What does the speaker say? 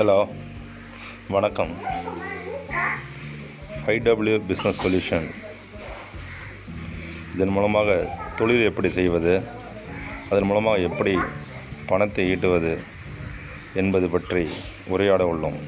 Hello வணக்கம். Five W business solution இதன் மூலமாக தொழில் எப்படி செய்வது அதன் மூலமாக எப்படி பணத்தை ஈட்டுவது என்பது பற்றி உரையாட உள்ளோம்.